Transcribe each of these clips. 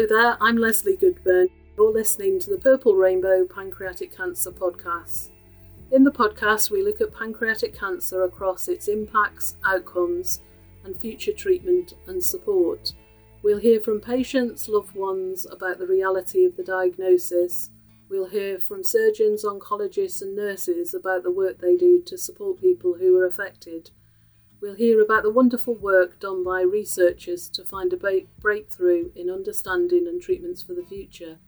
Hello there, I'm Leslie Goodburn. You're listening to the Purple Rainbow Pancreatic Cancer Podcast. In the podcast, we look at pancreatic cancer across its impacts, outcomes, and future treatment and support. We'll hear from patients, loved ones about the reality of the diagnosis. We'll hear from surgeons, oncologists, and nurses about the work they do to support people who are affected. We'll hear about the wonderful work done by researchers to find a breakthrough in understanding and treatments for the future.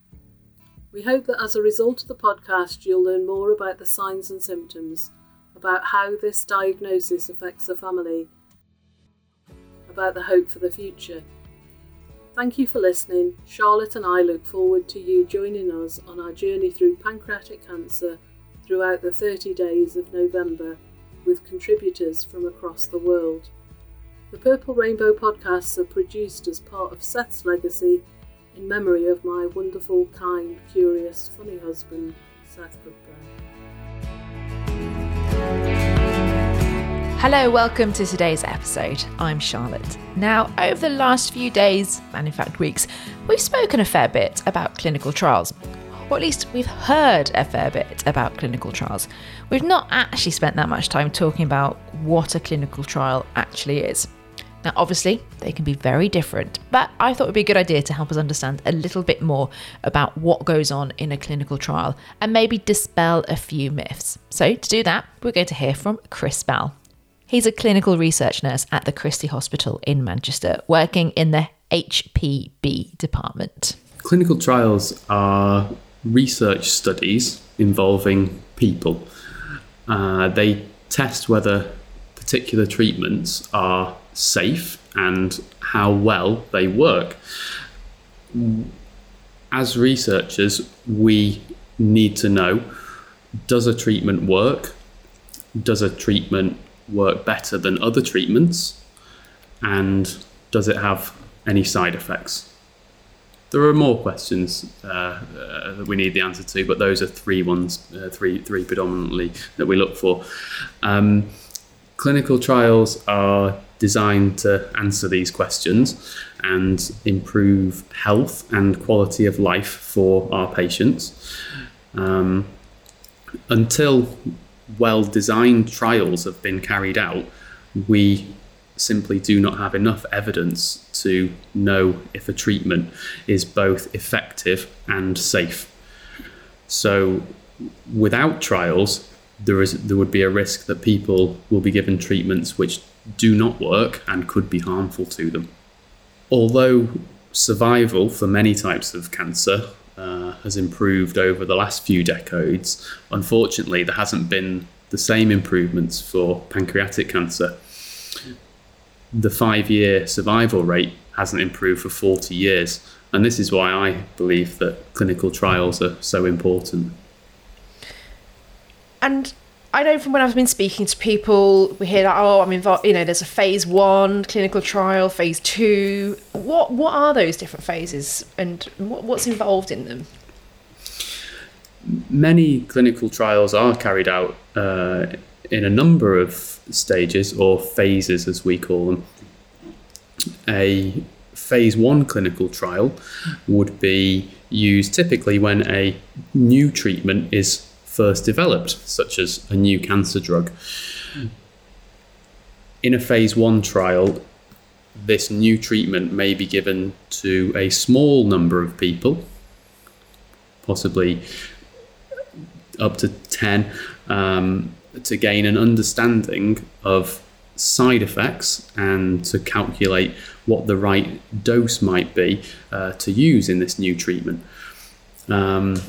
We hope that as a result of the podcast, you'll learn more about the signs and symptoms, about how this diagnosis affects the family, about the hope for the future. Thank you for listening. Charlotte and I look forward to you joining us on our journey through pancreatic cancer throughout the 30 days of November with contributors from across the world. The Purple Rainbow podcasts are produced as part of Seth's legacy in memory of my wonderful, kind, curious, funny husband, Seth Goodburn. Hello, welcome to today's episode. I'm Charlotte. Now, over the last few days, and in fact weeks, we've spoken a fair bit about clinical trials. Or at least we've heard a fair bit about clinical trials. We've not actually spent that much time talking about what a clinical trial actually is. Now, obviously, they can be very different, but I thought it would be a good idea to help us understand a little bit more about what goes on in a clinical trial and maybe dispel a few myths. So, to do that, we're going to hear from Chris Bell. He's a clinical research nurse at the Christie Hospital in Manchester, working in the HPB department. Clinical trials are research studies involving people. Uh, they test whether particular treatments are safe and how well they work. As researchers, we need to know does a treatment work? Does a treatment work better than other treatments? And does it have any side effects? There are more questions uh, uh, that we need the answer to, but those are three ones, uh, three three predominantly that we look for. Um, clinical trials are designed to answer these questions and improve health and quality of life for our patients. Um, until well designed trials have been carried out, we simply do not have enough evidence to know if a treatment is both effective and safe. So, without trials, there is there would be a risk that people will be given treatments which do not work and could be harmful to them. Although survival for many types of cancer uh, has improved over the last few decades, unfortunately, there hasn't been the same improvements for pancreatic cancer. The five year survival rate hasn't improved for 40 years, and this is why I believe that clinical trials are so important. And I know from when I've been speaking to people, we hear that oh, I'm involved. You know, there's a phase one clinical trial, phase two. What what are those different phases, and what, what's involved in them? Many clinical trials are carried out uh, in a number of stages or phases, as we call them. A phase one clinical trial would be used typically when a new treatment is first developed, such as a new cancer drug. In a phase one trial, this new treatment may be given to a small number of people, possibly up to 10, um, to gain an understanding of side effects and to calculate what the right dose might be uh, to use in this new treatment. Um,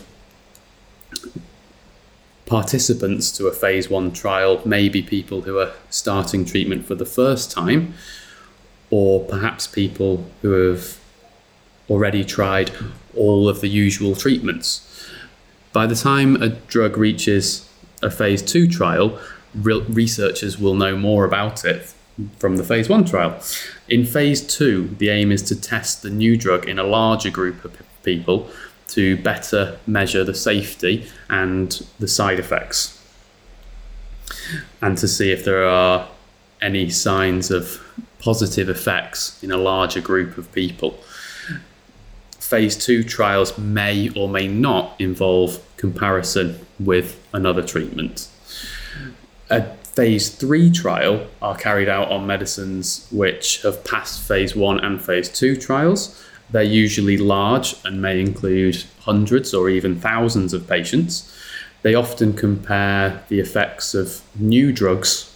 participants to a phase one trial may be people who are starting treatment for the first time, or perhaps people who have already tried all of the usual treatments. By the time a drug reaches a phase two trial, re- researchers will know more about it from the phase one trial. In phase two, the aim is to test the new drug in a larger group of people to better measure the safety and the side effects and to see if there are any signs of positive effects in a larger group of people. Phase two trials may or may not involve comparison with another treatment. A phase three trial are carried out on medicines which have passed phase one and phase two trials. They're usually large and may include hundreds or even thousands of patients. They often compare the effects of new drugs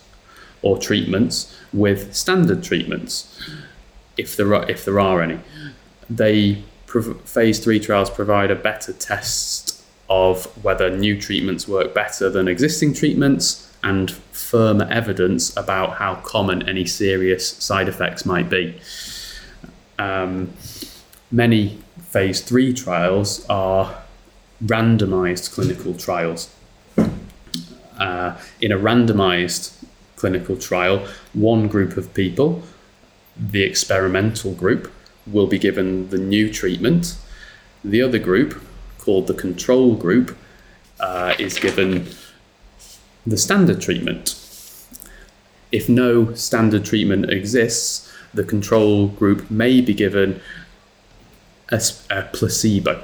or treatments with standard treatments, if there are, if there are any. They phase three trials provide a better test of whether new treatments work better than existing treatments and firmer evidence about how common any serious side effects might be. Um, many phase three trials are randomized clinical trials. Uh, in a randomized clinical trial, one group of people, the experimental group, will be given the new treatment. The other group, called the control group, uh, is given the standard treatment. If no standard treatment exists, the control group may be given a, a placebo.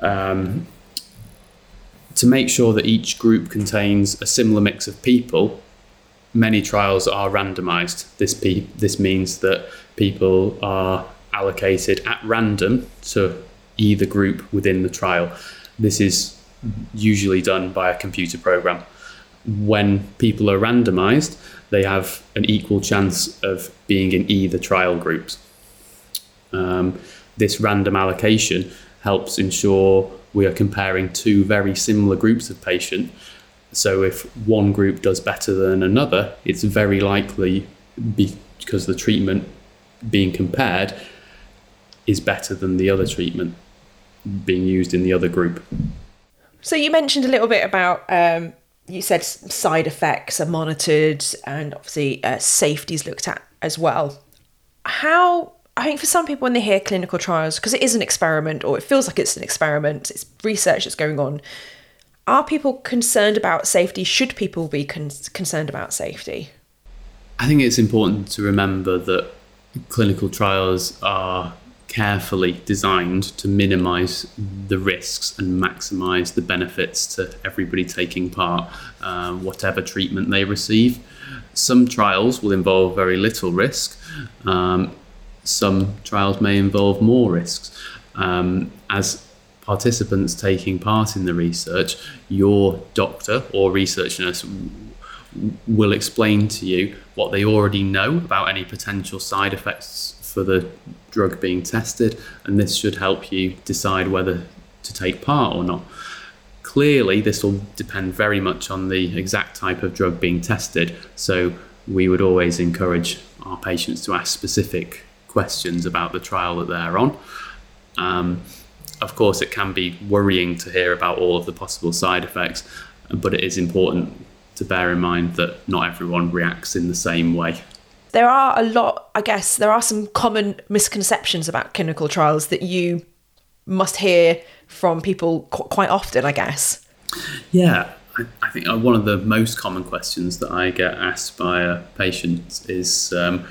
Um, to make sure that each group contains a similar mix of people, many trials are randomized. This, pe- this means that people are allocated at random to either group within the trial. This is usually done by a computer program. When people are randomized, they have an equal chance of being in either trial groups. Um, this random allocation helps ensure we are comparing two very similar groups of patient. So if one group does better than another, it's very likely because the treatment being compared is better than the other treatment being used in the other group. So you mentioned a little bit about um, you said side effects are monitored and obviously uh, safety is looked at as well. How I think for some people when they hear clinical trials because it is an experiment or it feels like it's an experiment, it's research that's going on. Are people concerned about safety? Should people be con- concerned about safety? I think it's important to remember that clinical trials are carefully designed to minimize the risks and maximize the benefits to everybody taking part, uh, whatever treatment they receive. Some trials will involve very little risk. Um, some trials may involve more risks. Um, as participants taking part in the research, your doctor or research nurse will explain to you what they already know about any potential side effects for the drug being tested, and this should help you decide whether to take part or not. Clearly, this will depend very much on the exact type of drug being tested, so we would always encourage our patients to ask specific questions about the trial that they're on. Um, of course, it can be worrying to hear about all of the possible side effects, but it is important to bear in mind that not everyone reacts in the same way there are a lot, I guess, there are some common misconceptions about clinical trials that you must hear from people qu- quite often, I guess. Yeah, I, I, think uh, one of the most common questions that I get asked by a patient is um,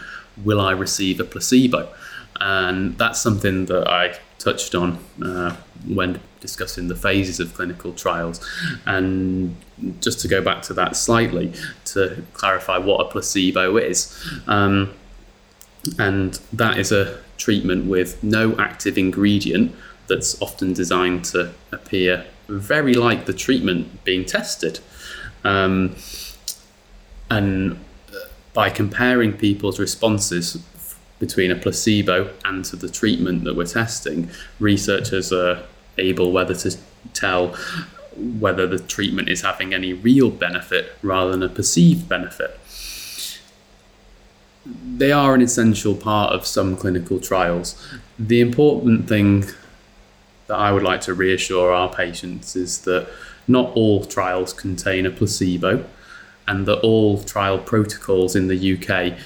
Will I receive a placebo? And that's something that I touched on uh, when discussing the phases of clinical trials. And just to go back to that slightly, to clarify what a placebo is. Um, and that is a treatment with no active ingredient that's often designed to appear very like the treatment being tested. Um, and by comparing people's responses between a placebo and to the treatment that we're testing, researchers are able whether to tell whether the treatment is having any real benefit rather than a perceived benefit. They are an essential part of some clinical trials. The important thing that I would like to reassure our patients is that not all trials contain a placebo and that all trial protocols in the UK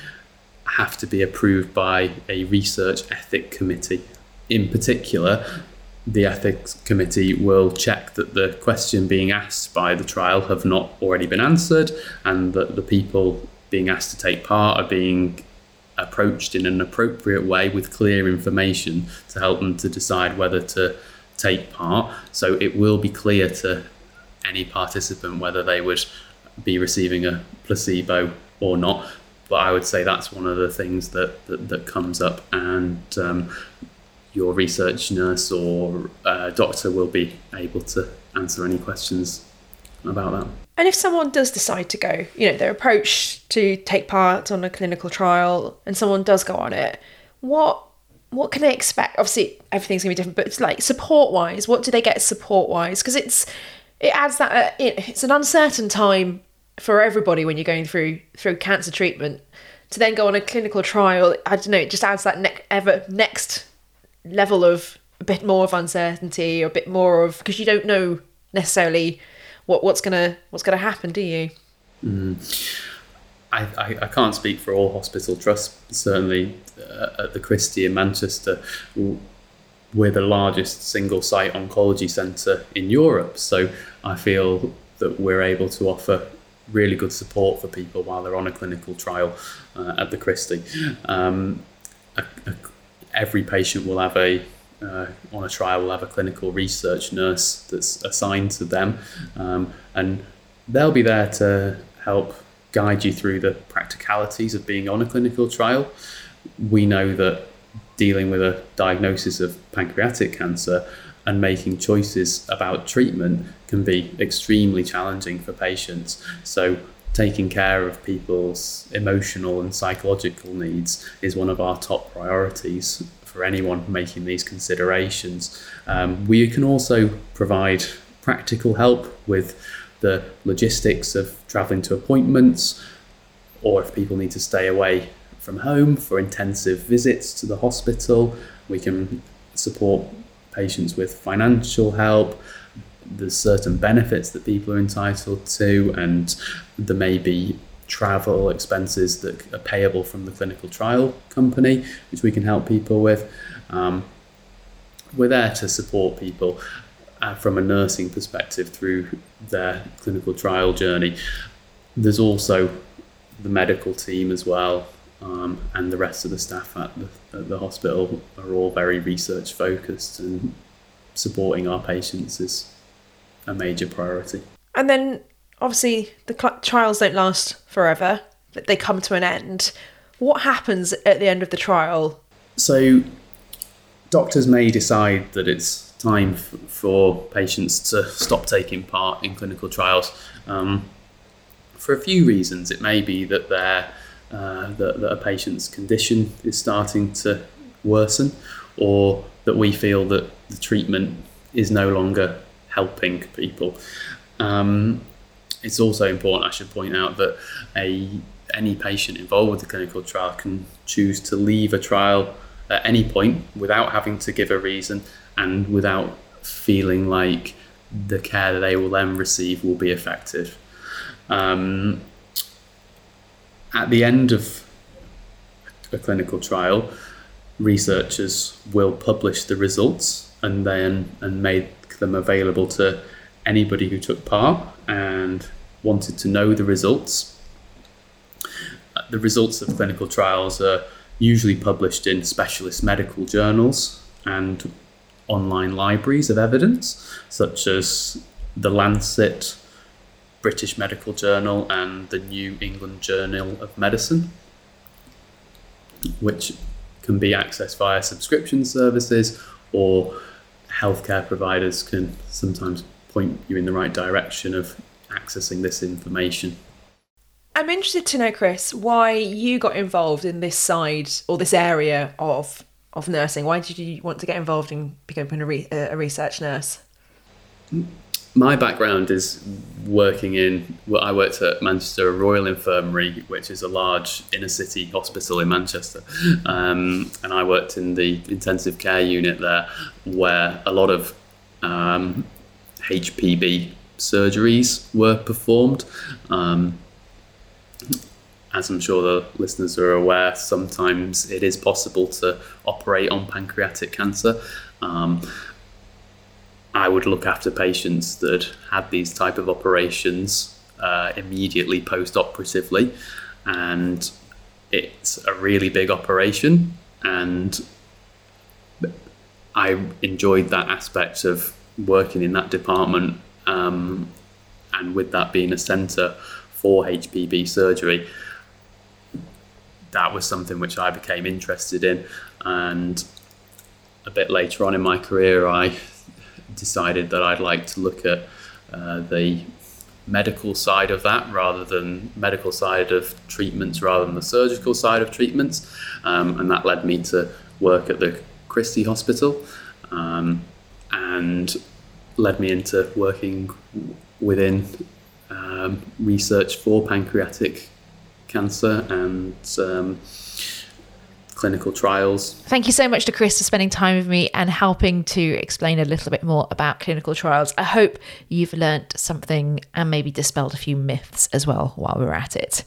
have to be approved by a research ethic committee. In particular, the ethics committee will check that the question being asked by the trial have not already been answered and that the people being asked to take part are being approached in an appropriate way with clear information to help them to decide whether to take part. So it will be clear to any participant whether they would be receiving a placebo or not. But I would say that's one of the things that, that, that comes up, and um, your research nurse or uh, doctor will be able to answer any questions about that. And if someone does decide to go, you know, their approach to take part on a clinical trial and someone does go on it, what what can they expect? Obviously, everything's gonna be different, but it's like support wise, what do they get support wise? Because it's it adds that uh, it, it's an uncertain time for everybody when you're going through through cancer treatment. To then go on a clinical trial, I don't know, it just adds that ne- ever next level of a bit more of uncertainty or a bit more of because you don't know necessarily what what's gonna what's gonna happen, do you? Mm. I, I, I, can't speak for all hospital trusts. Certainly, uh, at the Christie in Manchester, we're the largest single site oncology centre in Europe. So I feel that we're able to offer really good support for people while they're on a clinical trial uh, at the Christie. Um, a, a, every patient will have a uh, on a trial will have a clinical research nurse that's assigned to them, um, and they'll be there to help guide you through the practicalities of being on a clinical trial. We know that dealing with a diagnosis of pancreatic cancer and making choices about treatment can be extremely challenging for patients. So, taking care of people's emotional and psychological needs is one of our top priorities for anyone making these considerations. Um, we can also provide practical help with the logistics of travelling to appointments, or if people need to stay away from home for intensive visits to the hospital, we can support patients with financial help. There's certain benefits that people are entitled to, and there may be travel expenses that are payable from the clinical trial company, which we can help people with. Um, we're there to support people uh, from a nursing perspective through their clinical trial journey. There's also the medical team as well, um, and the rest of the staff at the, at the hospital are all very research focused, and supporting our patients is a major priority. And then obviously the cl- trials don't last forever, they come to an end. What happens at the end of the trial? So, doctors may decide that it's time f- for patients to stop taking part in clinical trials. Um, for a few reasons, it may be that their uh, that, that a patient's condition is starting to worsen, or that we feel that the treatment is no longer helping people. Um, it's also important, I should point out, that a any patient involved with the clinical trial can choose to leave a trial at any point without having to give a reason and without feeling like the care that they will then receive will be effective. Um, at the end of a clinical trial, researchers will publish the results and then and make them available to anybody who took part and wanted to know the results. The results of clinical trials are usually published in specialist medical journals and online libraries of evidence, such as the Lancet, British Medical Journal, and the New England Journal of Medicine, which can be accessed via subscription services or healthcare providers can sometimes point you in the right direction of accessing this information. I'm interested to know, Chris, why you got involved in this side or this area of of nursing. Why did you want to get involved in becoming a, re- a research nurse? Mm, My background is working in. Well, I worked at Manchester Royal Infirmary, which is a large inner city hospital in Manchester, um, and I worked in the intensive care unit there, where a lot of um, HPB surgeries were performed. Um, as I'm sure the listeners are aware, sometimes it is possible to operate on pancreatic cancer. Um, I would look after patients that had these type of operations uh, immediately post-operatively, and it's a really big operation, and I enjoyed that aspect of working in that department, um, and with that being a centre for HPB surgery, that was something which I became interested in, and a bit later on in my career, I decided that I'd like to look at uh, the medical side of that rather than medical side of treatments rather than the surgical side of treatments. Um, and that led me to work at the Christie Hospital um, and led me into working within um, research for pancreatic cancer and um, clinical trials. Thank you so much to Chris for spending time with me and helping to explain a little bit more about clinical trials. I hope you've learnt something and maybe dispelled a few myths as well while we're at it.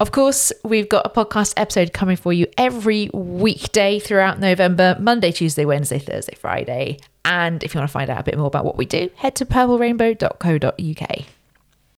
Of course, we've got a podcast episode coming for you every weekday throughout November Monday, Tuesday, Wednesday, Thursday, Friday. And if you want to find out a bit more about what we do, head to purplerainbow.co.uk.